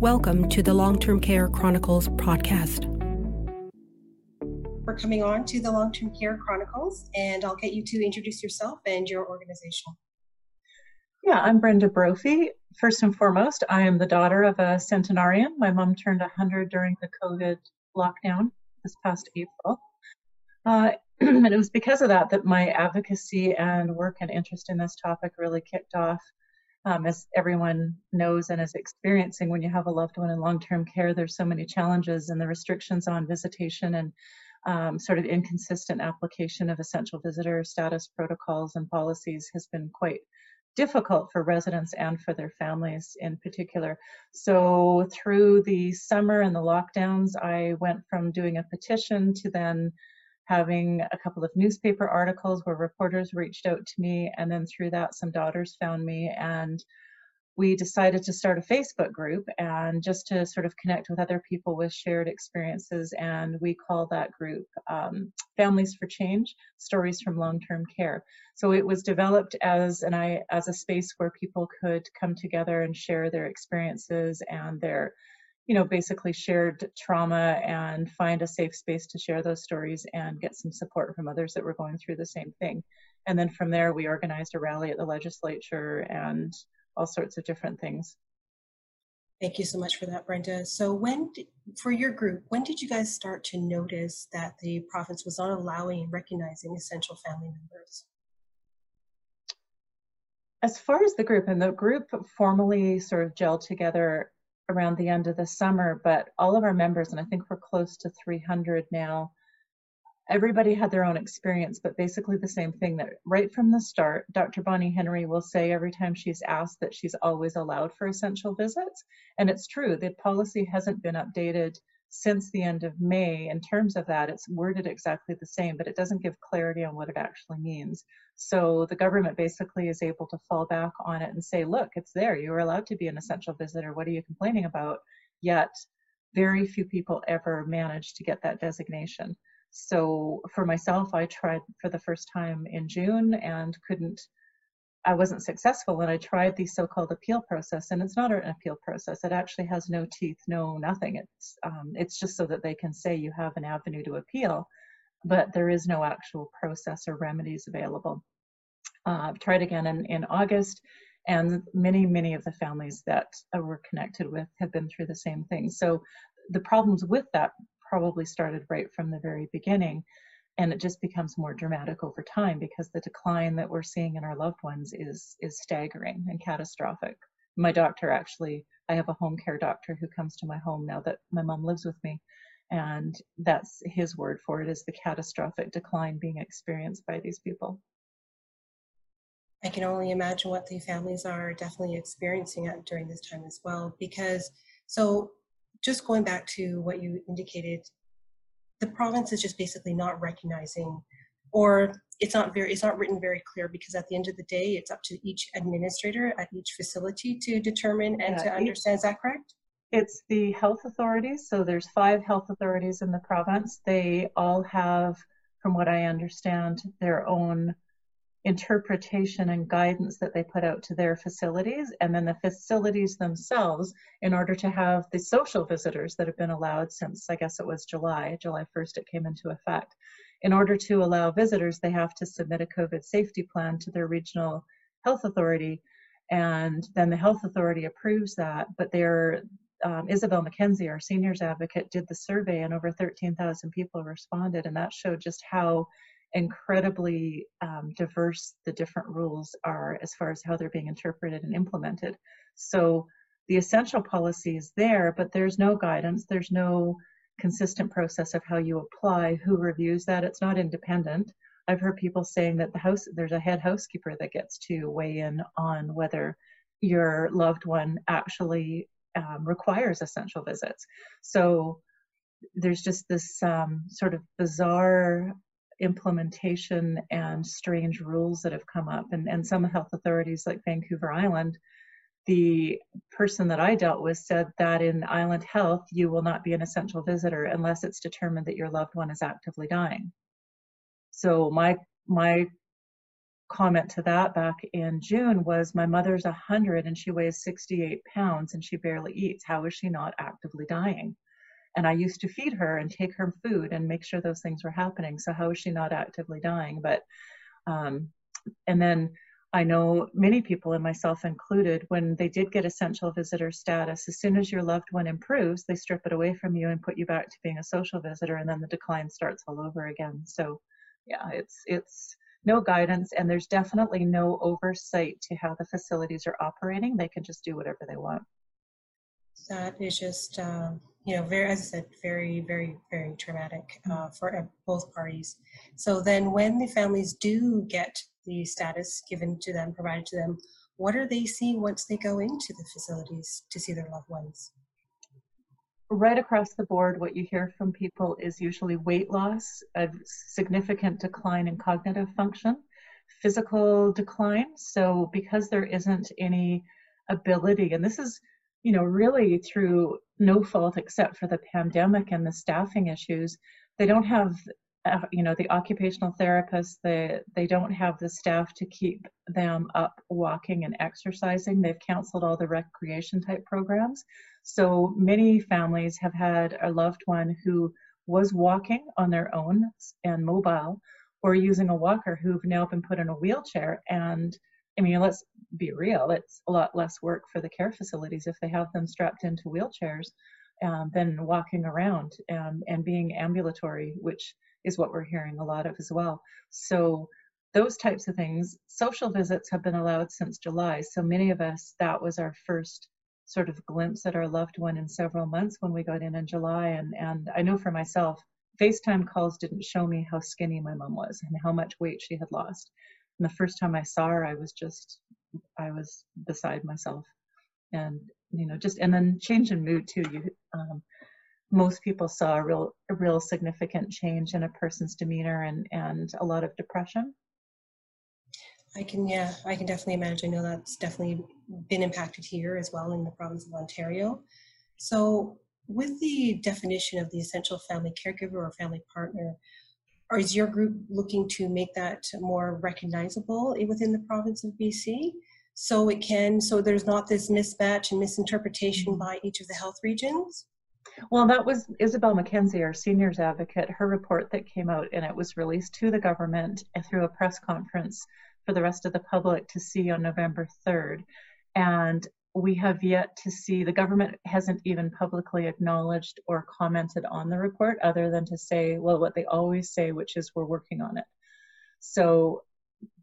Welcome to the Long Term Care Chronicles podcast. We're coming on to the Long Term Care Chronicles, and I'll get you to introduce yourself and your organization. Yeah, I'm Brenda Brophy. First and foremost, I am the daughter of a centenarian. My mom turned 100 during the COVID lockdown this past April. Uh, and it was because of that that my advocacy and work and interest in this topic really kicked off. Um, as everyone knows and is experiencing, when you have a loved one in long term care, there's so many challenges, and the restrictions on visitation and um, sort of inconsistent application of essential visitor status protocols and policies has been quite difficult for residents and for their families in particular. So through the summer and the lockdowns, I went from doing a petition to then having a couple of newspaper articles where reporters reached out to me, and then through that, some daughters found me, and we decided to start a Facebook group and just to sort of connect with other people with shared experiences. And we call that group um, Families for Change Stories from Long Term Care. So it was developed as an I as a space where people could come together and share their experiences and their you know, basically shared trauma and find a safe space to share those stories and get some support from others that were going through the same thing. And then from there, we organized a rally at the legislature and all sorts of different things. Thank you so much for that, Brenda. So, when, did, for your group, when did you guys start to notice that the province was not allowing and recognizing essential family members? As far as the group, and the group formally sort of gelled together around the end of the summer, but all of our members, and I think we're close to 300 now, everybody had their own experience, but basically the same thing that right from the start, Dr. Bonnie Henry will say every time she's asked that she's always allowed for essential visits. And it's true, the policy hasn't been updated since the end of May in terms of that. It's worded exactly the same, but it doesn't give clarity on what it actually means. So the government basically is able to fall back on it and say, look, it's there. You are allowed to be an essential visitor. What are you complaining about? Yet, very few people ever manage to get that designation. So for myself, I tried for the first time in June and couldn't I wasn't successful and I tried the so-called appeal process and it's not an appeal process. It actually has no teeth, no nothing. It's um, it's just so that they can say you have an avenue to appeal, but there is no actual process or remedies available. Uh, I've tried again in, in August and many, many of the families that uh, we're connected with have been through the same thing. So the problems with that probably started right from the very beginning and it just becomes more dramatic over time because the decline that we're seeing in our loved ones is is staggering and catastrophic. My doctor actually i have a home care doctor who comes to my home now that my mom lives with me and that's his word for it is the catastrophic decline being experienced by these people. I can only imagine what the families are definitely experiencing during this time as well because so just going back to what you indicated the province is just basically not recognizing or it's not very it's not written very clear because at the end of the day it's up to each administrator at each facility to determine and yeah, to understand. Is that correct? It's the health authorities. So there's five health authorities in the province. They all have from what i understand their own interpretation and guidance that they put out to their facilities and then the facilities themselves in order to have the social visitors that have been allowed since i guess it was july july 1st it came into effect in order to allow visitors they have to submit a covid safety plan to their regional health authority and then the health authority approves that but their um, Isobel Mackenzie, our seniors advocate, did the survey and over 13,000 people responded, and that showed just how incredibly um, diverse the different rules are as far as how they're being interpreted and implemented. So the essential policy is there, but there's no guidance, there's no consistent process of how you apply, who reviews that. It's not independent. I've heard people saying that the house there's a head housekeeper that gets to weigh in on whether your loved one actually um, requires essential visits. So there's just this um, sort of bizarre implementation and strange rules that have come up. And, and some health authorities, like Vancouver Island, the person that I dealt with said that in Island Health, you will not be an essential visitor unless it's determined that your loved one is actively dying. So my my comment to that back in June was my mother's 100 and she weighs 68 pounds and she barely eats. How is she not actively dying? And I used to feed her and take her food and make sure those things were happening. So how is she not actively dying? But, um, and then I know many people, and myself included, when they did get essential visitor status, as soon as your loved one improves, they strip it away from you and put you back to being a social visitor, and then the decline starts all over again. So, yeah, it's it's no guidance, and there's definitely no oversight to how the facilities are operating. They can just do whatever they want. That is just, um, you know, very, as I said, very, very, very traumatic uh, for both parties. So then, when the families do get the status given to them, provided to them, what are they seeing once they go into the facilities to see their loved ones? Right across the board, what you hear from people is usually weight loss, a significant decline in cognitive function, physical decline. So, because there isn't any ability, and this is, you know, really through no fault except for the pandemic and the staffing issues, they don't have uh, you know the occupational therapists they they don't have the staff to keep them up walking and exercising. They've canceled all the recreation type programs. So many families have had a loved one who was walking on their own and mobile or using a walker who've now been put in a wheelchair and I mean, let's be real, it's a lot less work for the care facilities if they have them strapped into wheelchairs um, than walking around um, and being ambulatory, which is what we're hearing a lot of as well. So those types of things, social visits have been allowed since July. So many of us, that was our first sort of glimpse at our loved one in several months when we got in in July. And, and I know for myself, FaceTime calls didn't show me how skinny my mom was and how much weight she had lost. And the first time I saw her, I was just, I was beside myself. And, you know, just, and then change in mood too. You, um, most people saw a real a real significant change in a person's demeanor and and a lot of depression i can yeah i can definitely imagine i know that's definitely been impacted here as well in the province of ontario so with the definition of the essential family caregiver or family partner or is your group looking to make that more recognizable within the province of bc so it can so there's not this mismatch and misinterpretation mm-hmm. by each of the health regions well, that was Isobel Mackenzie, our seniors advocate, her report that came out, and it was released to the government through a press conference for the rest of the public to see on November 3rd. And we have yet to see, the government hasn't even publicly acknowledged or commented on the report other than to say, well, what they always say, which is we're working on it. So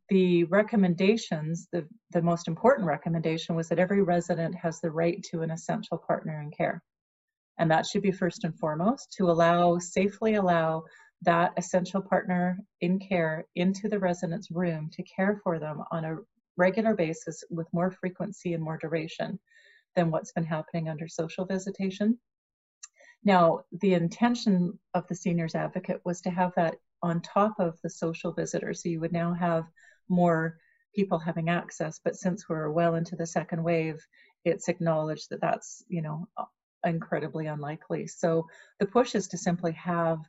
the recommendations, the, the most important recommendation was that every resident has the right to an essential partner in care and that should be first and foremost to allow safely allow that essential partner in care into the resident's room to care for them on a regular basis with more frequency and more duration than what's been happening under social visitation. Now, the intention of the seniors advocate was to have that on top of the social visitor. So you would now have more people having access. But since we're well into the second wave, it's acknowledged that that's, you know, incredibly unlikely. So the push is to simply have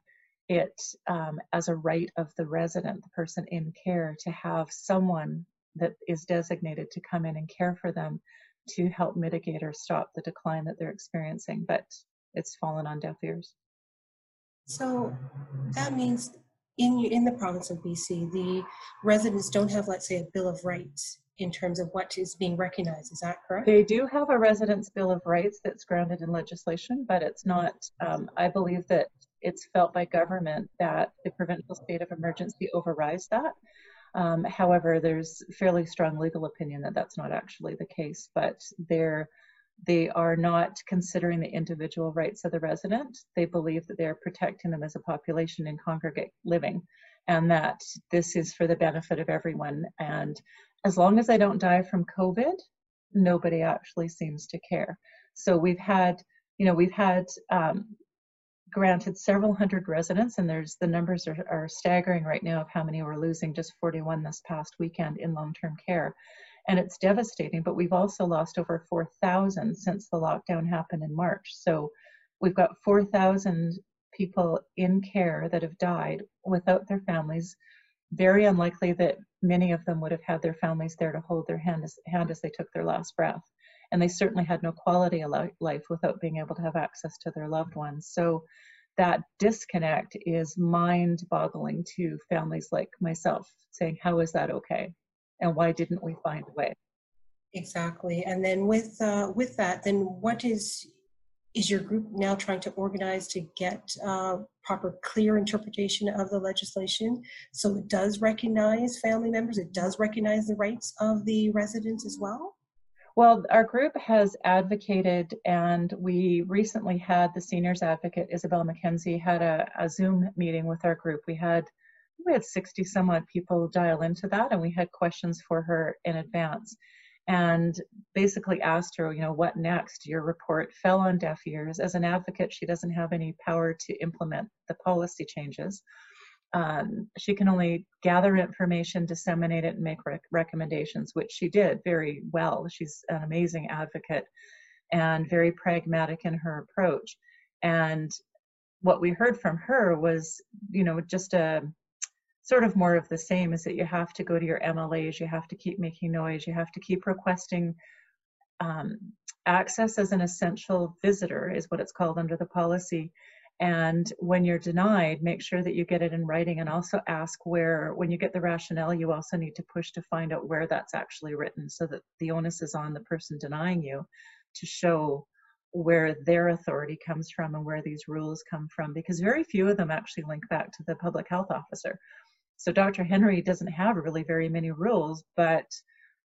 it um, as a right of the resident, the person in care, to have someone that is designated to come in and care for them to help mitigate or stop the decline that they're experiencing. But it's fallen on deaf ears. So that means in in the province of BC, the residents don't have, let's say, a bill of rights in terms of what is being recognized. Is that correct? They do have a residence bill of rights that's grounded in legislation, but it's not. Um, I believe that it's felt by government that the provincial state of emergency overrides that. Um, however, there's fairly strong legal opinion that that's not actually the case, but they're they are not considering the individual rights of the resident. They believe that they're protecting them as a population in congregate living and that this is for the benefit of everyone. And as long as I don't die from COVID, nobody actually seems to care. So we've had, you know, we've had um, granted several hundred residents, and there's the numbers are, are staggering right now of how many we're losing. Just 41 this past weekend in long-term care, and it's devastating. But we've also lost over 4,000 since the lockdown happened in March. So we've got 4,000 people in care that have died without their families very unlikely that many of them would have had their families there to hold their hand as, hand as they took their last breath. And they certainly had no quality of life without being able to have access to their loved ones. So that disconnect is mind boggling to families like myself, saying, How is that okay? And why didn't we find a way? Exactly. And then with uh, with that, then what is is your group now trying to organize to get uh, proper clear interpretation of the legislation so it does recognize family members it does recognize the rights of the residents as well well our group has advocated and we recently had the seniors advocate isobel mackenzie had a, a zoom meeting with our group we had we had 60 some odd people dial into that and we had questions for her in advance and basically asked her, you know, what next? Your report fell on deaf ears. As an advocate, she doesn't have any power to implement the policy changes. Um, she can only gather information, disseminate it, and make rec- recommendations, which she did very well. She's an amazing advocate and very pragmatic in her approach. And what we heard from her was, you know, just a sort of more of the same is that you have to go to your MLAs, you have to keep making noise, you have to keep requesting um, access as an essential visitor, is what it's called under the policy. And when you're denied, make sure that you get it in writing and also ask where, when you get the rationale, you also need to push to find out where that's actually written so that the onus is on the person denying you to show where their authority comes from and where these rules come from because very few of them actually link back to the public health officer so Dr. Henry doesn't have really very many rules, but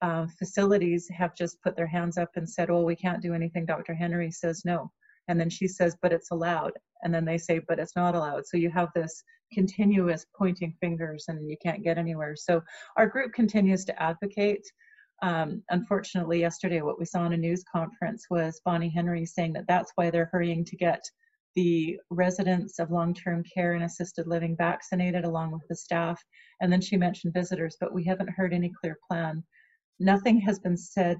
um, facilities have just put their hands up and said, oh, we can't do anything. Dr. Henry says no. And then she says, but it's allowed. And then they say, but it's not allowed. So you have this continuous pointing fingers and you can't get anywhere. So our group continues to advocate. Um, unfortunately, yesterday, what we saw in a news conference was Bonnie Henry saying that that's why they're hurrying to get the residents of long-term care and assisted living vaccinated along with the staff. And then she mentioned visitors, but we haven't heard any clear plan. Nothing has been said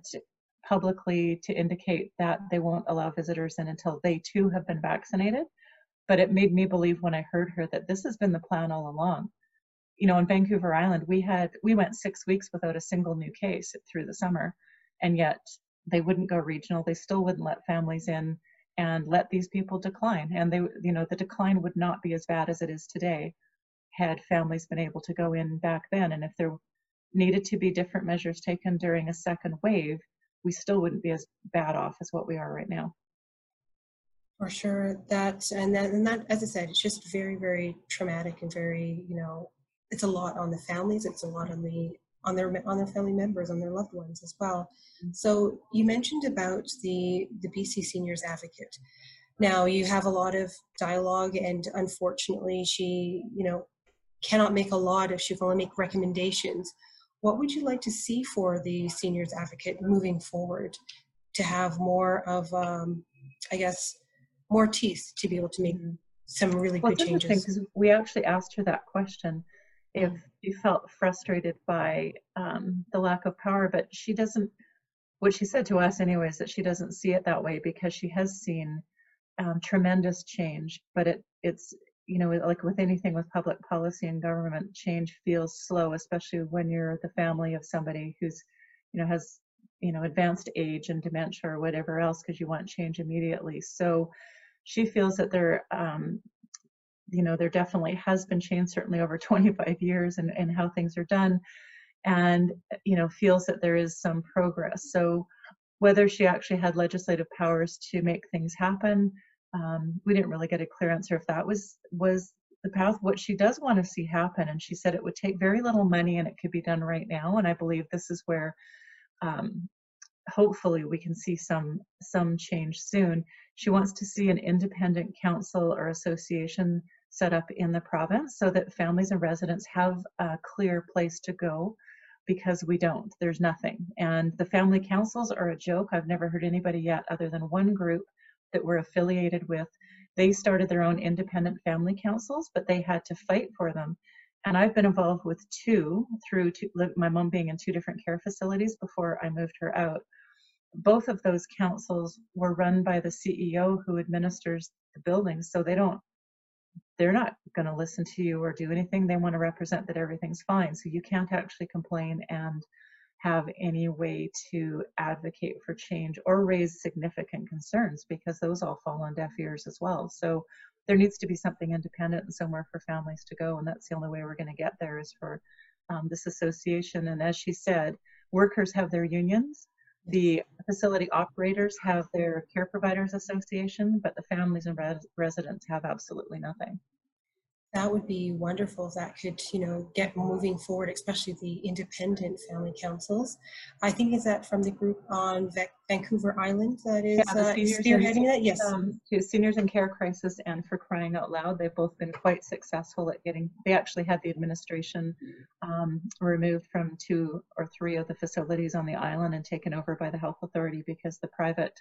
publicly to indicate that they won't allow visitors in until they too have been vaccinated. But it made me believe when I heard her that this has been the plan all along. You know, in Vancouver Island, we had we went six weeks without a single new case through the summer, and yet they wouldn't go regional. They still wouldn't let families in and let these people decline. And they, you know, the decline would not be as bad as it is today had families been able to go in back then. And if there needed to be different measures taken during a second wave, we still wouldn't be as bad off as what we are right now. For sure, that and that and that, as I said, it's just very, very traumatic and very, you know, it's a lot on the families. It's a lot on the on their on their family members, on their loved ones as well. Mm-hmm. So you mentioned about the the BC Seniors Advocate. Now you have a lot of dialogue, and unfortunately, she you know cannot make a lot if she can only make recommendations. What would you like to see for the Seniors Advocate moving forward to have more of, um, I guess, more teeth to be able to make mm-hmm. some really well, good changes? We actually asked her that question if you felt frustrated by um, the lack of power, but she doesn't. What she said to us, anyways, that she doesn't see it that way because she has seen um, tremendous change. But it it's you know like with anything with public policy and government, change feels slow, especially when you're the family of somebody who's you know has you know advanced age and dementia or whatever else because you want change immediately. So she feels that there um, you know, there definitely has been change, certainly over 25 years, and and how things are done, and you know, feels that there is some progress. So, whether she actually had legislative powers to make things happen, um, we didn't really get a clear answer if that was was the path. What she does want to see happen, and she said it would take very little money and it could be done right now. And I believe this is where um, hopefully we can see some some change soon. She wants to see an independent council or association set up in the province so that families and residents have a clear place to go because we don't. There's nothing. And the family councils are a joke. I've never heard anybody yet, other than one group that we're affiliated with. They started their own independent family councils, but they had to fight for them. And I've been involved with two through two, my mom being in two different care facilities before I moved her out. Both of those councils were run by the CEO who administers the buildings, so they don't they're not going to listen to you or do anything. They want to represent that everything's fine. So you can't actually complain and have any way to advocate for change or raise significant concerns because those all fall on deaf ears as well. So there needs to be something independent and somewhere for families to go. And that's the only way we're going to get there is for um, this association. And as she said, workers have their unions. The facility operators have their care providers association, but the families and res- residents have absolutely nothing that would be wonderful if that could you know get moving forward especially the independent family councils. I think is that from the group on vancouver island that is yeah, uh, spearheading that? Yes. um, seniors in care crisis and for crying out loud they've both been quite successful at getting they actually had the administration um, removed from two or three of the facilities on the island and taken over by the health authority because the private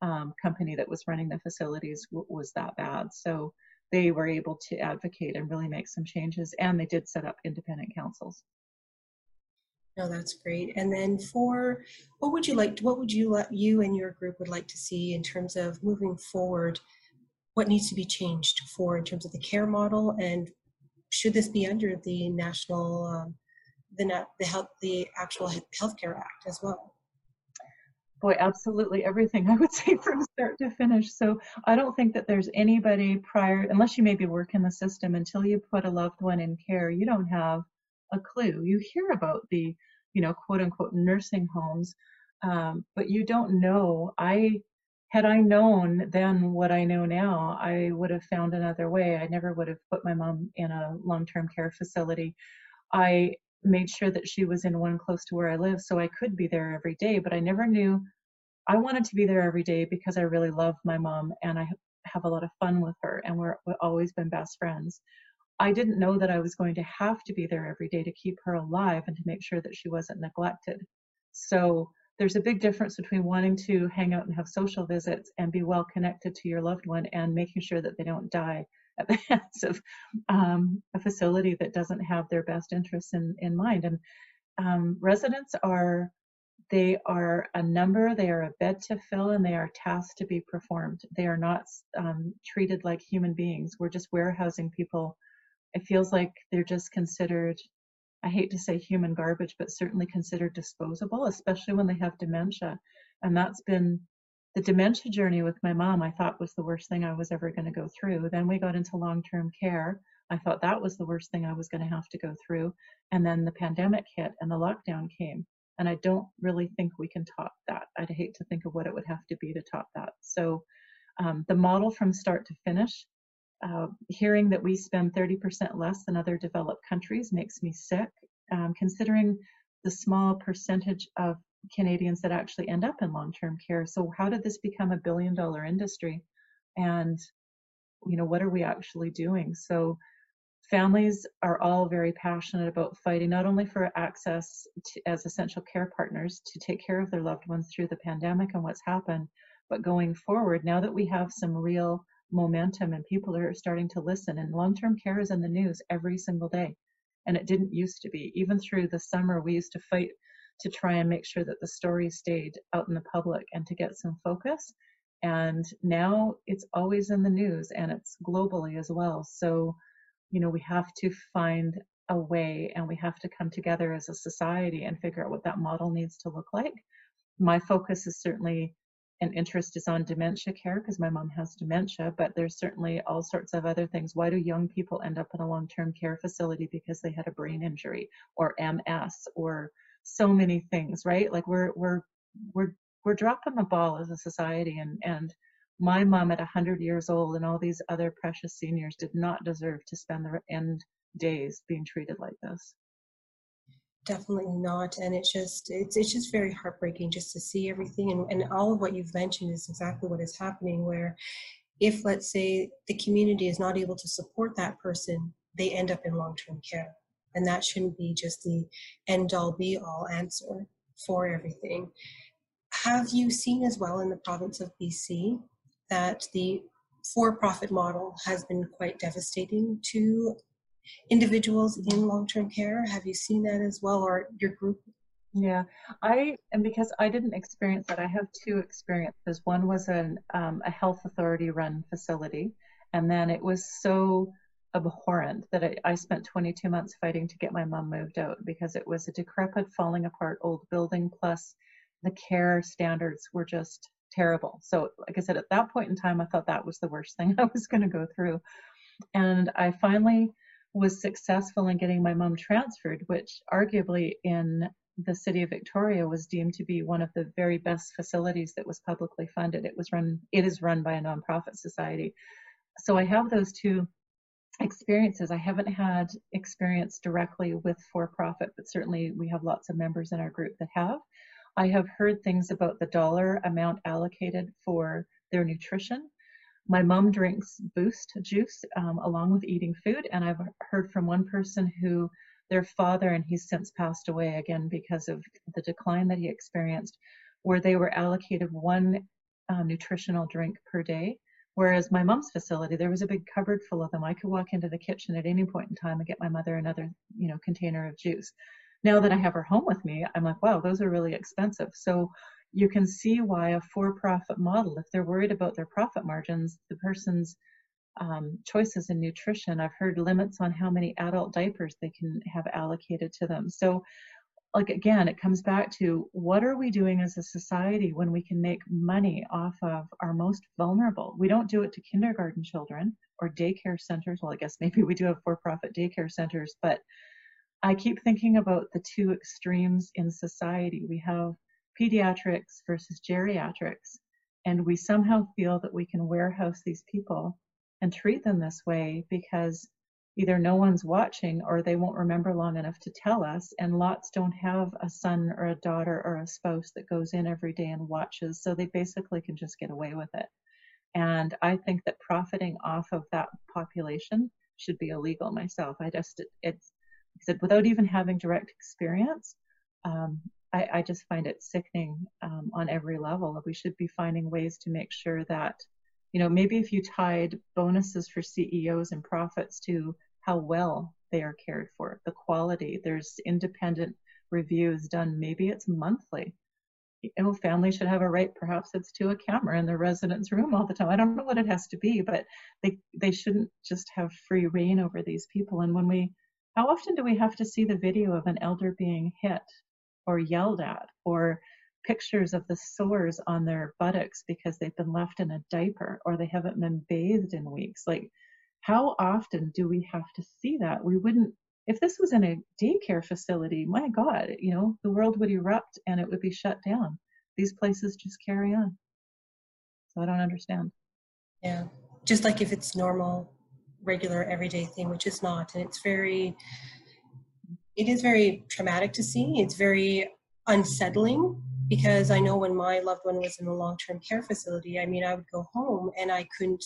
um, company that was running the facilities w- was that bad. So they were able to advocate and really make some changes and they did set up independent councils. No that's great. And then for what would you like what would you let you and your group would like to see in terms of moving forward? What needs to be changed for in terms of the care model? And should this be under the national um, the, the health the actual healthcare act as well boy, absolutely everything I would say from start to finish. So I don't think that there's anybody prior, unless you maybe work in the system, until you put a loved one in care, you don't have a clue. You hear about the, you know, quote unquote nursing homes, um, but you don't know. I had I known then what I know now, I would have found another way. I never would have put my mom in a long-term care facility. I made sure that she was in one close to where I live so I could be there every day. But I never knew I wanted to be there every day because I really love my mom and I have a lot of fun with her and we're, we've always been best friends. I didn't know that I was going to have to be there every day to keep her alive and to make sure that she wasn't neglected. So there's a big difference between wanting to hang out and have social visits and be well connected to your loved one and making sure that they don't die at the hands of um, a facility that doesn't have their best interests in, in mind. And um, residents are they are a number, they are a bed to fill, and they are tasks to be performed. They are not um, treated like human beings. We're just warehousing people. It feels like they're just considered, I hate to say human garbage, but certainly considered disposable, especially when they have dementia. And that's been the dementia journey with my mom, I thought was the worst thing I was ever going to go through. Then we got into long term care. I thought that was the worst thing I was going to have to go through. And then the pandemic hit and the lockdown came. And I don't really think we can top that. I'd hate to think of what it would have to be to top that. So um, the model from start to finish, uh, hearing that we spend 30% less than other developed countries makes me sick, um, considering the small percentage of Canadians that actually end up in long-term care. So how did this become a billion dollar industry? And you know, what are we actually doing? So families are all very passionate about fighting not only for access to, as essential care partners to take care of their loved ones through the pandemic and what's happened, but going forward, now that we have some real momentum and people are starting to listen, and long term care is in the news every single day. And it didn't used to be. Even through the summer, we used to fight to try and make sure that the story stayed out in the public and to get some focus. And now it's always in the news and it's globally as well. So, you know, we have to find a way and we have to come together as a society and figure out what that model needs to look like. My focus is certainly and interest is on dementia care because my mom has dementia, but there's certainly all sorts of other things. Why do young people end up in a long term care facility because they had a brain injury or MS or so many things, right? Like we're we're we're we're dropping the ball as a society and and my mom at 100 years old and all these other precious seniors did not deserve to spend their end days being treated like this definitely not and it's just it's, it's just very heartbreaking just to see everything and, and all of what you've mentioned is exactly what is happening where if let's say the community is not able to support that person they end up in long-term care and that shouldn't be just the end all be all answer for everything. Have you seen as well in the province of BC that the for profit model has been quite devastating to individuals in long term care? Have you seen that as well, or your group? Yeah, I and because I didn't experience that, I have two experiences. One was an um, a health authority run facility, and then it was so abhorrent that I, I spent 22 months fighting to get my mom moved out because it was a decrepit, falling apart old building. Plus, the care standards were just terrible. So, like I said, at that point in time, I thought that was the worst thing I was going to go through. And I finally was successful in getting my mom transferred, which arguably in the city of Victoria was deemed to be one of the very best facilities that was publicly funded. It was run, it is run by a nonprofit society. So I have those two experiences. I haven't had experience directly with for profit, but certainly we have lots of members in our group that have. I have heard things about the dollar amount allocated for their nutrition. My mom drinks Boost juice um, along with eating food, and I've heard from one person who their father, and he's since passed away again because of the decline that he experienced, where they were allocated one uh, nutritional drink per day Whereas my mom's facility, there was a big cupboard full of them. I could walk into the kitchen at any point in time and get my mother another, you know, container of juice. Now that I have her home with me, I'm like, wow, those are really expensive. So you can see why a for-profit model, if they're worried about their profit margins, the person's um, choices in nutrition. I've heard limits on how many adult diapers they can have allocated to them. So like again, it comes back to what are we doing as a society when we can make money off of our most vulnerable? We don't do it to kindergarten children or daycare centers. Well, I guess maybe we do have for profit daycare centers, but I keep thinking about the two extremes in society. We have pediatrics versus geriatrics, and we somehow feel that we can warehouse these people and treat them this way because either no one's watching or they won't remember long enough to tell us. And lots don't have a son or a daughter or a spouse that goes in every day and watches. So they basically can just get away with it. And I think that profiting off of that population should be illegal myself. I just, it, it's, said without even having direct experience, um, I, I, just find it sickening um, on every level. We should be finding ways to make sure that, you know, maybe if you tied bonuses for CEOs and profits to how well they are cared for, the quality. There's independent reviews done. Maybe it's monthly. You know, families should have a right, perhaps it's to a camera in their residence room all the time. I don't know what it has to be, but they they shouldn't just have free reign over these people. And when we, how often do we have to see the video of an elder being hit or yelled at or pictures of the sores on their buttocks because they've been left in a diaper or they haven't been bathed in weeks? Like how often do we have to see that? We wouldn't, if this was in a daycare facility, my God, you know, the world would erupt and it would be shut down. These places just carry on. So I don't understand. Yeah. Just like if it's normal, regular, everyday thing, which is not. And it's very, it is very traumatic to see. It's very unsettling because I know when my loved one was in a long term care facility, I mean, I would go home and I couldn't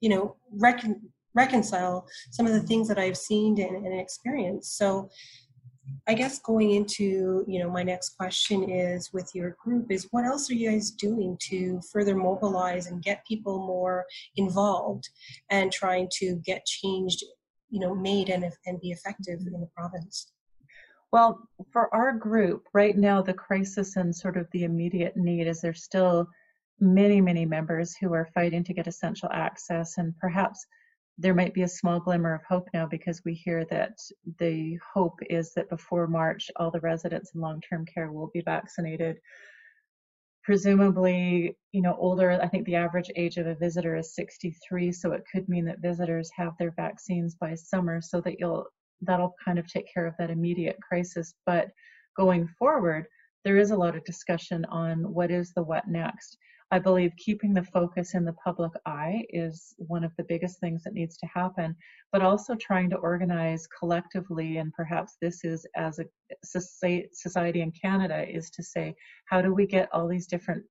you know recon- reconcile some of the things that I've seen and, and experienced. So I guess going into you know my next question is with your group is what else are you guys doing to further mobilize and get people more involved and trying to get changed you know made and, and be effective in the province well for our group right now the crisis and sort of the immediate need is there's still many, many members who are fighting to get essential access, and perhaps there might be a small glimmer of hope now because we hear that the hope is that before March, all the residents in long term care will be vaccinated. Presumably, you know, older, I think the average age of a visitor is 63, so it could mean that visitors have their vaccines by summer so that you'll that'll kind of take care of that immediate crisis. But going forward, there is a lot of discussion on what is the what next. I believe keeping the focus in the public eye is one of the biggest things that needs to happen, but also trying to organize collectively, and perhaps this is as a society in Canada, is to say, how do we get all these different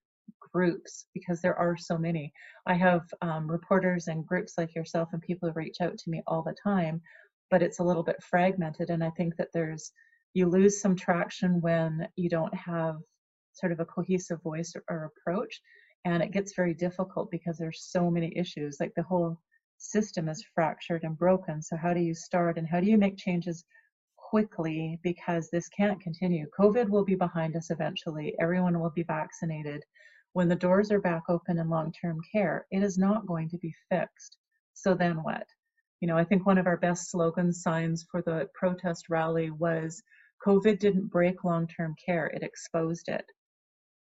groups because there are so many. I have um, reporters and groups like yourself and people who reach out to me all the time, but it's a little bit fragmented. And I think that there's, you lose some traction when you don't have sort of a cohesive voice or, or approach and it gets very difficult because there's so many issues like the whole system is fractured and broken so how do you start and how do you make changes quickly? Because this can't continue. Covid will be behind us eventually. Everyone will be vaccinated. When the doors are back open in long-term care it is not going to be fixed. So then what? You know, I think one of our best slogan signs for the protest rally was COVID didn't break long term care, it exposed it.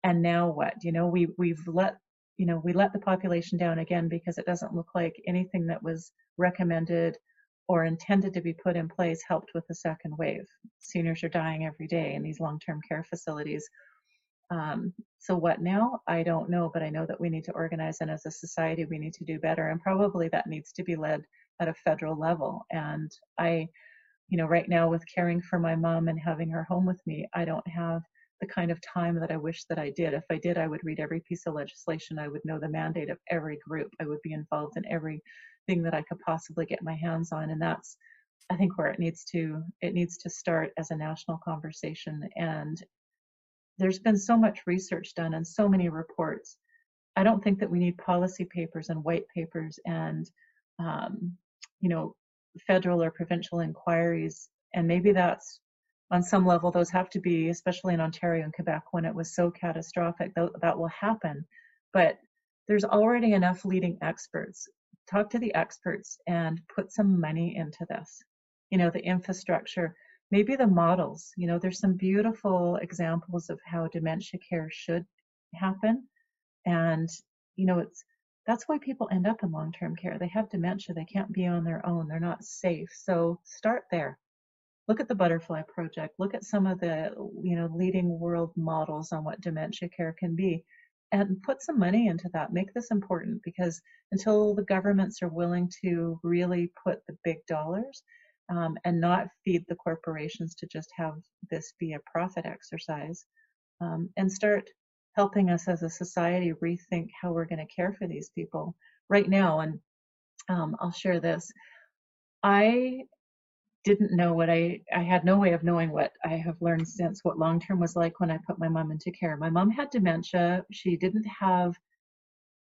And now what? You know, we, we've let you know, we let the population down again because it doesn't look like anything that was recommended or intended to be put in place helped with the second wave. Seniors are dying every day in these long term care facilities. Um, so, what now? I don't know, but I know that we need to organize, and as a society, we need to do better. And probably that needs to be led at a federal level. And I, you know, right now with caring for my mom and having her home with me, I don't have the kind of time that I wish that I did. If I did, I would read every piece of legislation. I would know the mandate of every group. I would be involved in everything that I could possibly get my hands on. And that's, I think, where it needs to it needs to start as a national conversation. And there's been so much research done and so many reports. I don't think that we need policy papers and white papers and um, you know federal or provincial inquiries. And maybe that's on some level, those have to be, especially in Ontario and Quebec, when it was so catastrophic, that, that will happen. But there's already enough leading experts. Talk to the experts and put some money into this. You know, the infrastructure, maybe the models. You know, there's some beautiful examples of how dementia care should happen. And, you know, it's that's why people end up in long term care. They have dementia, they can't be on their own, they're not safe. So start there look at the butterfly project. Look at some of the you know leading world models on what dementia care can be and put some money into that. Make this important because until the governments are willing to really put the big dollars um, and not feed the corporations to just have this be a profit exercise um, and start helping us as a society rethink how we're going to care for these people. Right now and um, i'll share this. I didn't know what I I had no way of knowing what I have learned since what long term was like when I put my mom into care. My mom had dementia. She didn't have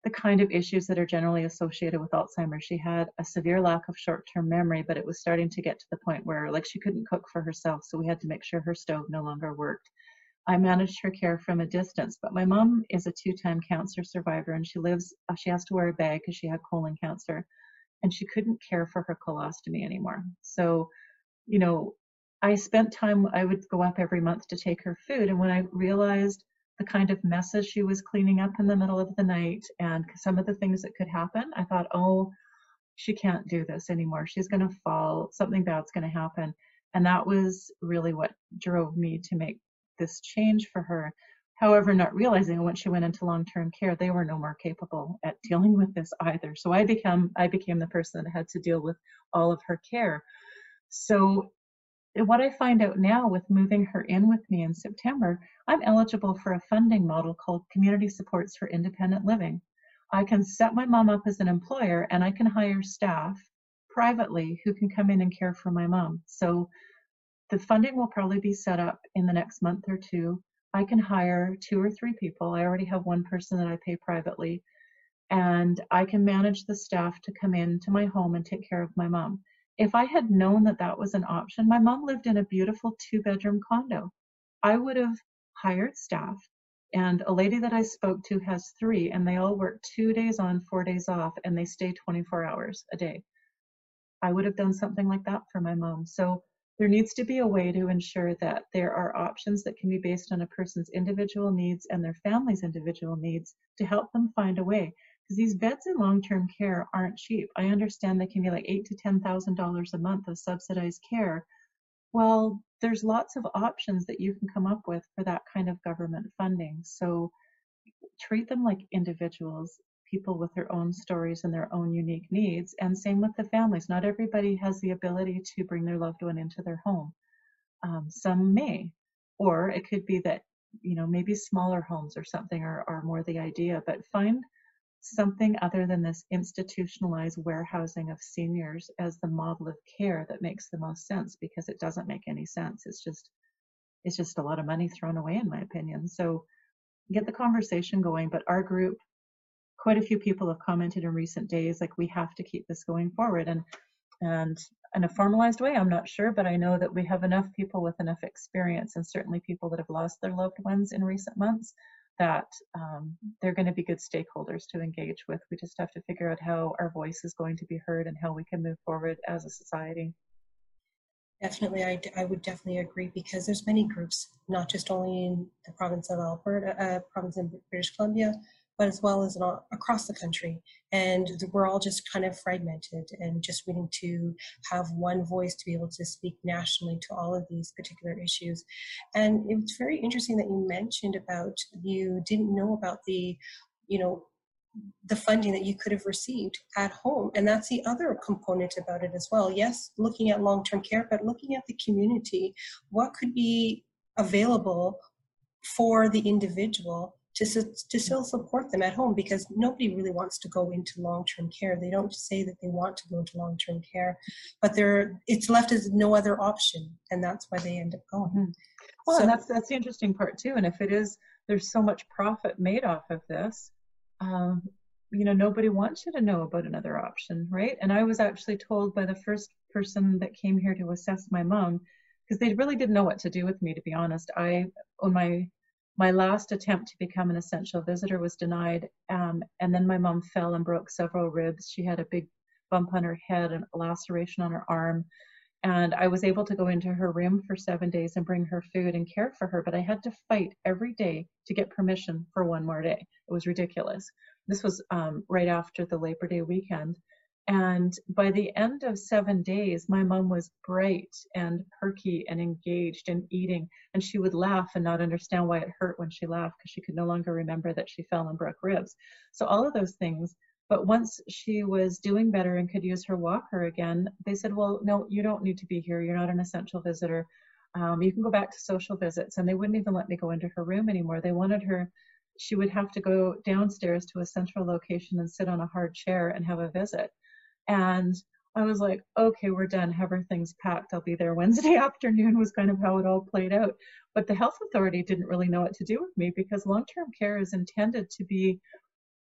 the kind of issues that are generally associated with Alzheimer's. She had a severe lack of short term memory, but it was starting to get to the point where like she couldn't cook for herself, so we had to make sure her stove no longer worked. I managed her care from a distance, but my mom is a two-time cancer survivor and she lives uh, she has to wear a bag because she had colon cancer and she couldn't care for her colostomy anymore. So you know, I spent time, I would go up every month to take her food. And when I realized the kind of messes she was cleaning up in the middle of the night and some of the things that could happen, I thought, oh, she can't do this anymore. She's going to fall. Something bad's going to happen. And that was really what drove me to make this change for her. However, not realizing when she went into long-term care, they were no more capable at dealing with this either. So I became I became the person that had to deal with all of her care. So what I find out now with moving her in with me in September, I'm eligible for a funding model called Community Supports for Independent Living. I can set my mom up as an employer and I can hire staff privately who can come in and care for my mom. So the funding will probably be set up in the next month or two. I can hire two or three people. I already have one person that I pay privately, and I can manage the staff to come in to my home and take care of my mom if I had known that that was an option, my mom lived in a beautiful two bedroom condo. I would have hired staff. And a lady that I spoke to has three, and they all work two days on, four days off, and they stay 24 hours a day. I would have done something like that for my mom. So there needs to be a way to ensure that there are options that can be based on a person's individual needs and their family's individual needs to help them find a way because these beds in long-term care aren't cheap. I understand they can be like eight to ten thousand dollars a month of subsidized care. Well, there's lots of options that you can come up with for that kind of government funding. So treat them like individuals, people with their own stories and their own unique needs, and same with the families. Not everybody has the ability to bring their loved one into their home. Um, some may, or it could be that you know maybe smaller homes or something are, are more the idea. But find something other than this institutionalized warehousing of seniors as the model of care that makes the most sense because it doesn't make any sense. It's just it's just a lot of money thrown away in my opinion. So get the conversation going, but our group quite a few people have commented in recent days like we have to keep this going forward and and in a formalized way i'm not sure but i know that we have enough people with enough experience and certainly people that have lost their loved ones in recent months that um, they're going to be good stakeholders to engage with. We just have to figure out how our voice is going to be heard and how we can move forward as a society. Definitely, I, I would definitely agree because there's many groups, not just only in the province of Alberta, uh, province in British Columbia, but as well as across the country. And we're all just kind of fragmented and just waiting to have one voice to be able to speak nationally to all of these particular issues. And it's very interesting that you mentioned about you didn't know about the, you know, the funding that you could have received at home. And that's the other component about it as well. Yes, looking at long term care, but looking at the community, what could be available for the individual to, to still support them at home because nobody really wants to go into long-term care. They don't say that they want to go into long-term care, but they're it's left as no other option, and that's why they end up going. Mm-hmm. Well, so, and that's that's the interesting part too. And if it is, there's so much profit made off of this. Um, you know, nobody wants you to know about another option, right? And I was actually told by the first person that came here to assess my mom, because they really didn't know what to do with me, to be honest. I, on my my last attempt to become an essential visitor was denied, um, and then my mom fell and broke several ribs. She had a big bump on her head and a laceration on her arm. And I was able to go into her room for seven days and bring her food and care for her, but I had to fight every day to get permission for one more day. It was ridiculous. This was um, right after the Labor Day weekend. And by the end of seven days, my mom was bright and perky and engaged and eating. And she would laugh and not understand why it hurt when she laughed because she could no longer remember that she fell and broke ribs. So, all of those things. But once she was doing better and could use her walker again, they said, Well, no, you don't need to be here. You're not an essential visitor. Um, you can go back to social visits. And they wouldn't even let me go into her room anymore. They wanted her she would have to go downstairs to a central location and sit on a hard chair and have a visit. And I was like, okay, we're done. Everything's packed. I'll be there Wednesday afternoon was kind of how it all played out. But the health authority didn't really know what to do with me because long-term care is intended to be,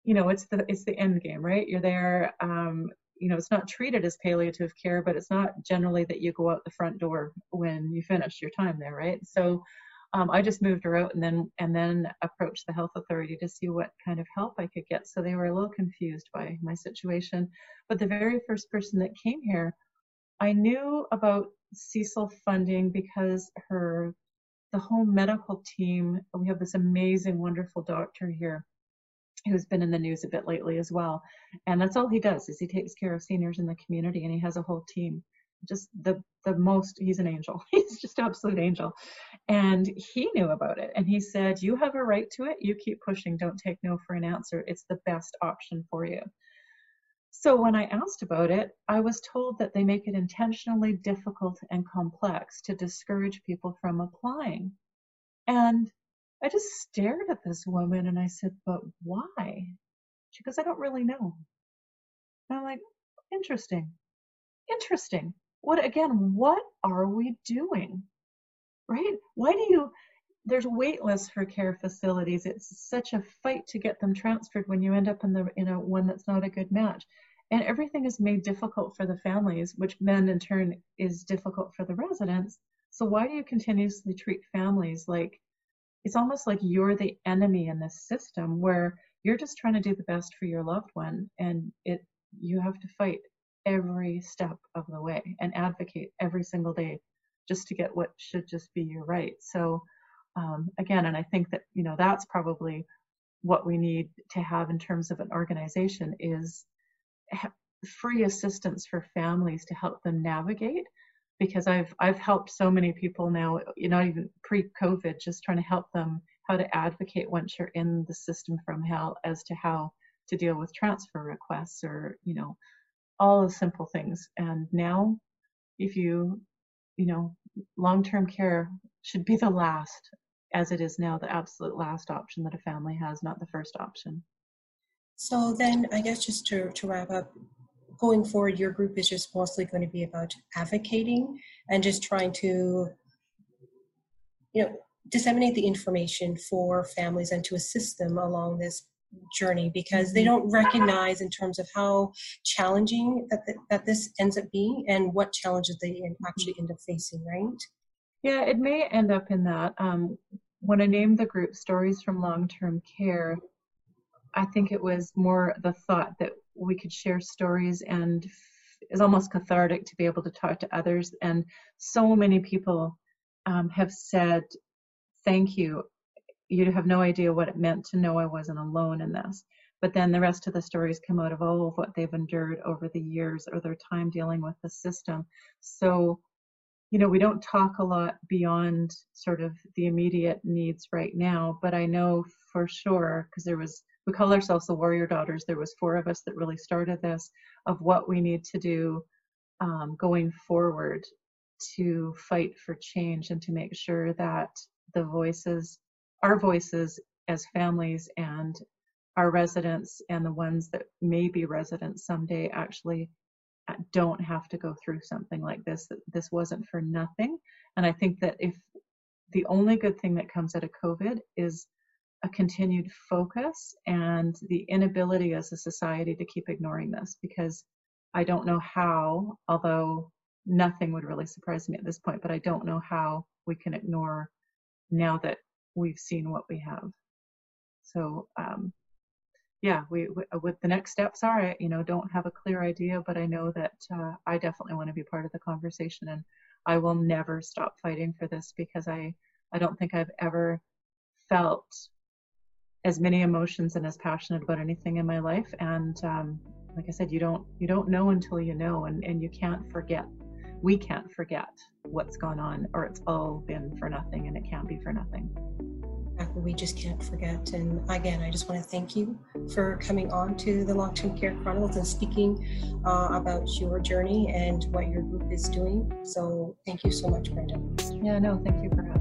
you know, it's the it's the end game, right? You're there. Um, you know, it's not treated as palliative care, but it's not generally that you go out the front door when you finish your time there, right? So um, I just moved her out and then and then approached the health authority to see what kind of help I could get. So they were a little confused by my situation. But the very first person that came here, I knew about CSIL funding because her the home medical team. We have this amazing, wonderful doctor here who's been in the news a bit lately as well. And that's all he does is he takes care of seniors in the community and he has a whole team just the the most he's an angel. He's just absolute angel. And he knew about it. And he said you have a right to it. You keep pushing. Don't take no for an answer. It's the best option for you. So when i asked about it i was told that they make it intentionally difficult and complex to discourage people from applying. And i just stared at this woman and i said but why? She goes i don't really know. And i'm like interesting. Interesting what again what are we doing? Right? Why do you there's wait lists for care facilities. It's such a fight to get them transferred when you end up in the in a one that's not a good match. And everything is made difficult for the families which then in turn is difficult for the residents. So why do you continuously treat families like it's almost like you're the enemy in this system where you're just trying to do the best for your loved one and it you have to fight every step of the way and advocate every single day just to get what should just be your right. So um, again, and I think that you know that's probably what we need to have in terms of an organization is free assistance for families to help them navigate because I've I've helped so many people now, you know, even pre-COVID, just trying to help them how to advocate once you're in the system from hell as to how to deal with transfer requests or you know all the simple things. And now, if you, you know, long term care should be the last, as it is now, the absolute last option that a family has, not the first option. So then, I guess just to, to wrap up, going forward, your group is just mostly going to be about advocating and just trying to, you know, disseminate the information for families and to assist them along this journey because they mm-hmm. don't recognize in terms of how challenging that, the, that this ends up being and what challenges they actually end up facing right yeah it may end up in that um, when I named the group Stories from Long Term Care, I think it was more the thought that we could share stories and is almost cathartic to be able to talk to others. And so many people um, have said, Thank you. You have no idea what it meant to know I wasn't alone in this. But then the rest of the stories come out of all of what they've endured over the years or their time dealing with the system. So, you know, we don't talk a lot beyond sort of the immediate needs right now, but I know for sure, because there was we call ourselves the warrior daughters there was four of us that really started this of what we need to do um, going forward to fight for change and to make sure that the voices our voices as families and our residents and the ones that may be residents someday actually uh, don't have to go through something like this that this wasn't for nothing. And i think that if the only good thing that comes out of covid is a continued focus and the inability as a society to keep ignoring this because I don't know how, although nothing would really surprise me at this point, but I don't know how we can ignore now that we've seen what we have. So, um, yeah, we, we, what the next steps are, I, you know, don't have a clear idea, but I know that uh, I definitely want to be part of the conversation, and I will never stop fighting for this because I, I don't think I've ever felt as many emotions and as passionate about anything in my life and um, like i said you don't you don't know until you know and, and you can't forget we can't forget what's gone on or it's all been for nothing and it can't be for nothing. We just can't forget. And again i just want to thank you for coming on to the long-term care chronicles and speaking uh, about your journey and what your group is doing. So thank you so much brenda. Yeah no thank you for having